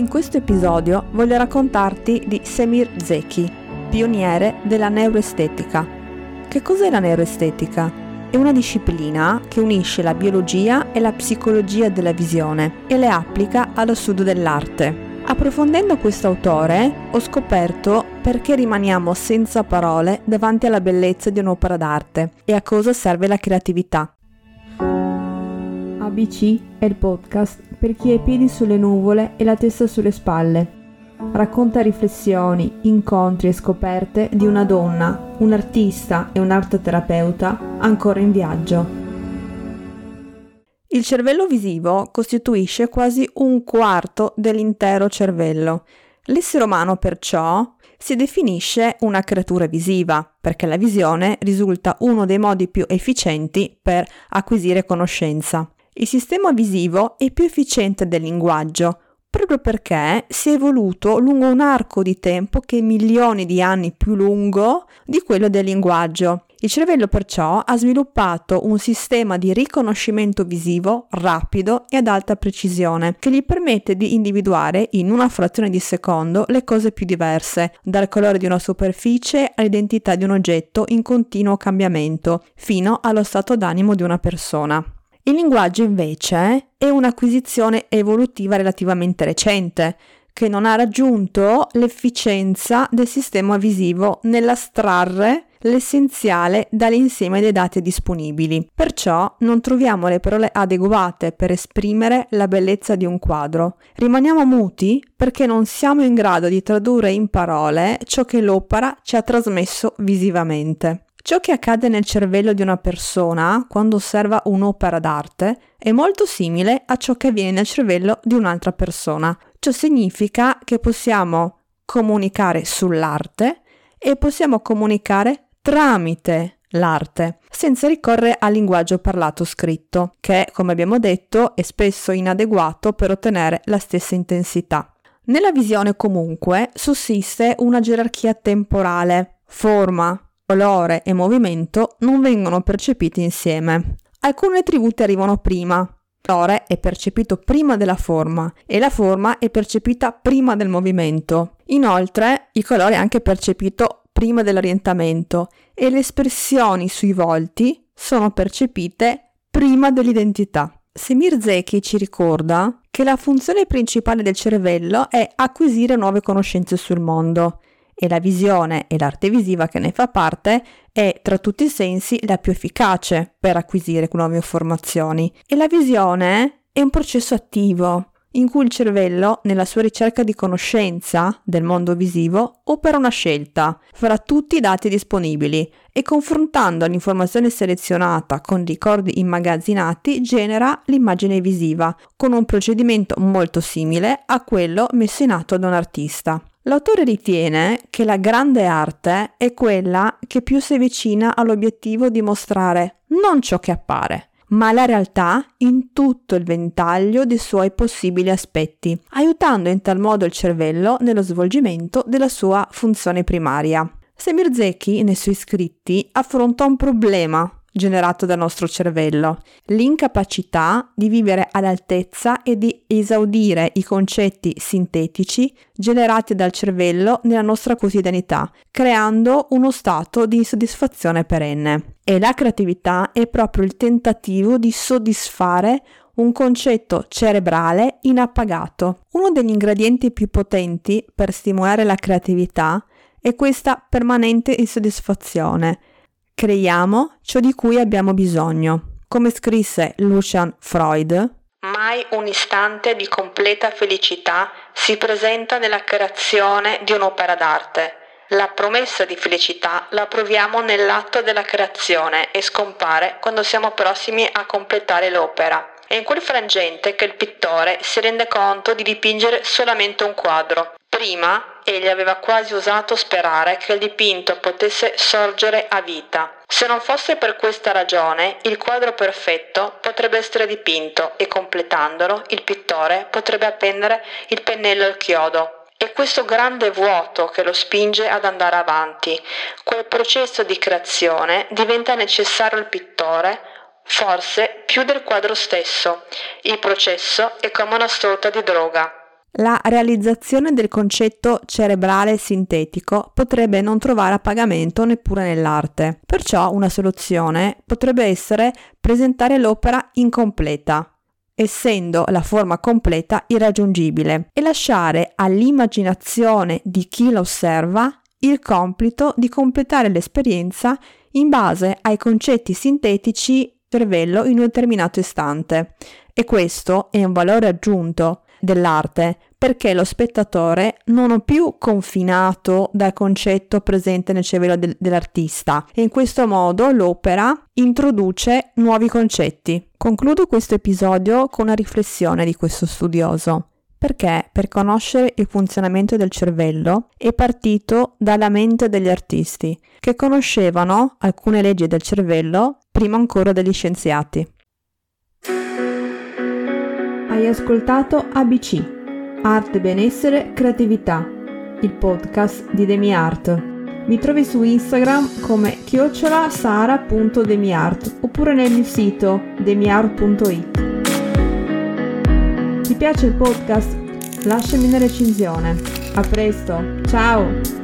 In questo episodio voglio raccontarti di Semir Zeki, pioniere della neuroestetica. Che cos'è la neuroestetica? È una disciplina che unisce la biologia e la psicologia della visione e le applica allo studio dell'arte. Approfondendo questo autore ho scoperto perché rimaniamo senza parole davanti alla bellezza di un'opera d'arte e a cosa serve la creatività. ABC è il podcast per chi ha i piedi sulle nuvole e la testa sulle spalle. Racconta riflessioni, incontri e scoperte di una donna, un artista e un artoterapeuta ancora in viaggio. Il cervello visivo costituisce quasi un quarto dell'intero cervello. L'essere umano perciò si definisce una creatura visiva, perché la visione risulta uno dei modi più efficienti per acquisire conoscenza. Il sistema visivo è più efficiente del linguaggio, proprio perché si è evoluto lungo un arco di tempo che è milioni di anni più lungo di quello del linguaggio. Il cervello perciò ha sviluppato un sistema di riconoscimento visivo rapido e ad alta precisione che gli permette di individuare in una frazione di secondo le cose più diverse, dal colore di una superficie all'identità di un oggetto in continuo cambiamento, fino allo stato d'animo di una persona. Il linguaggio invece è un'acquisizione evolutiva relativamente recente, che non ha raggiunto l'efficienza del sistema visivo nell'astrarre l'essenziale dall'insieme dei dati disponibili. Perciò non troviamo le parole adeguate per esprimere la bellezza di un quadro. Rimaniamo muti perché non siamo in grado di tradurre in parole ciò che l'opera ci ha trasmesso visivamente. Ciò che accade nel cervello di una persona quando osserva un'opera d'arte è molto simile a ciò che avviene nel cervello di un'altra persona. Ciò significa che possiamo comunicare sull'arte e possiamo comunicare tramite l'arte, senza ricorrere al linguaggio parlato scritto, che, come abbiamo detto, è spesso inadeguato per ottenere la stessa intensità. Nella visione comunque sussiste una gerarchia temporale, forma, colore e movimento non vengono percepiti insieme. Alcuni attributi arrivano prima. Il colore è percepito prima della forma e la forma è percepita prima del movimento. Inoltre, il colore è anche percepito prima dell'orientamento e le espressioni sui volti sono percepite prima dell'identità. Semir Zeki ci ricorda che la funzione principale del cervello è acquisire nuove conoscenze sul mondo e la visione e l'arte visiva che ne fa parte è tra tutti i sensi la più efficace per acquisire nuove informazioni. E la visione è un processo attivo in cui il cervello, nella sua ricerca di conoscenza del mondo visivo, opera una scelta fra tutti i dati disponibili e confrontando l'informazione selezionata con ricordi immagazzinati genera l'immagine visiva, con un procedimento molto simile a quello messo in atto da un artista. L'autore ritiene che la grande arte è quella che più si avvicina all'obiettivo di mostrare non ciò che appare, ma la realtà in tutto il ventaglio dei suoi possibili aspetti, aiutando in tal modo il cervello nello svolgimento della sua funzione primaria. Semir Zeki, nei suoi scritti, affronta un problema generato dal nostro cervello, l'incapacità di vivere all'altezza e di esaudire i concetti sintetici generati dal cervello nella nostra quotidianità, creando uno stato di insoddisfazione perenne. E la creatività è proprio il tentativo di soddisfare un concetto cerebrale inappagato. Uno degli ingredienti più potenti per stimolare la creatività è questa permanente insoddisfazione Creiamo ciò di cui abbiamo bisogno. Come scrisse Lucian Freud, Mai un istante di completa felicità si presenta nella creazione di un'opera d'arte. La promessa di felicità la proviamo nell'atto della creazione e scompare quando siamo prossimi a completare l'opera. È in quel frangente che il pittore si rende conto di dipingere solamente un quadro. Prima egli aveva quasi osato sperare che il dipinto potesse sorgere a vita. Se non fosse per questa ragione, il quadro perfetto potrebbe essere dipinto e completandolo il pittore potrebbe appendere il pennello al chiodo. È questo grande vuoto che lo spinge ad andare avanti. Quel processo di creazione diventa necessario al pittore forse più del quadro stesso. Il processo è come una sorta di droga. La realizzazione del concetto cerebrale sintetico potrebbe non trovare appagamento neppure nell'arte. Perciò una soluzione potrebbe essere presentare l'opera incompleta, essendo la forma completa irraggiungibile, e lasciare all'immaginazione di chi la osserva il compito di completare l'esperienza in base ai concetti sintetici cervello in un determinato istante. E questo è un valore aggiunto dell'arte perché lo spettatore non è più confinato dal concetto presente nel cervello del, dell'artista e in questo modo l'opera introduce nuovi concetti. Concludo questo episodio con una riflessione di questo studioso. Perché per conoscere il funzionamento del cervello è partito dalla mente degli artisti, che conoscevano alcune leggi del cervello prima ancora degli scienziati. Hai ascoltato ABC, Arte, Benessere, Creatività, il podcast di DemiArt. Mi trovi su Instagram come chiocciolasara.demiart oppure nel mio sito demiart.it. Ti piace il podcast? Lasciami una recensione. A presto, ciao!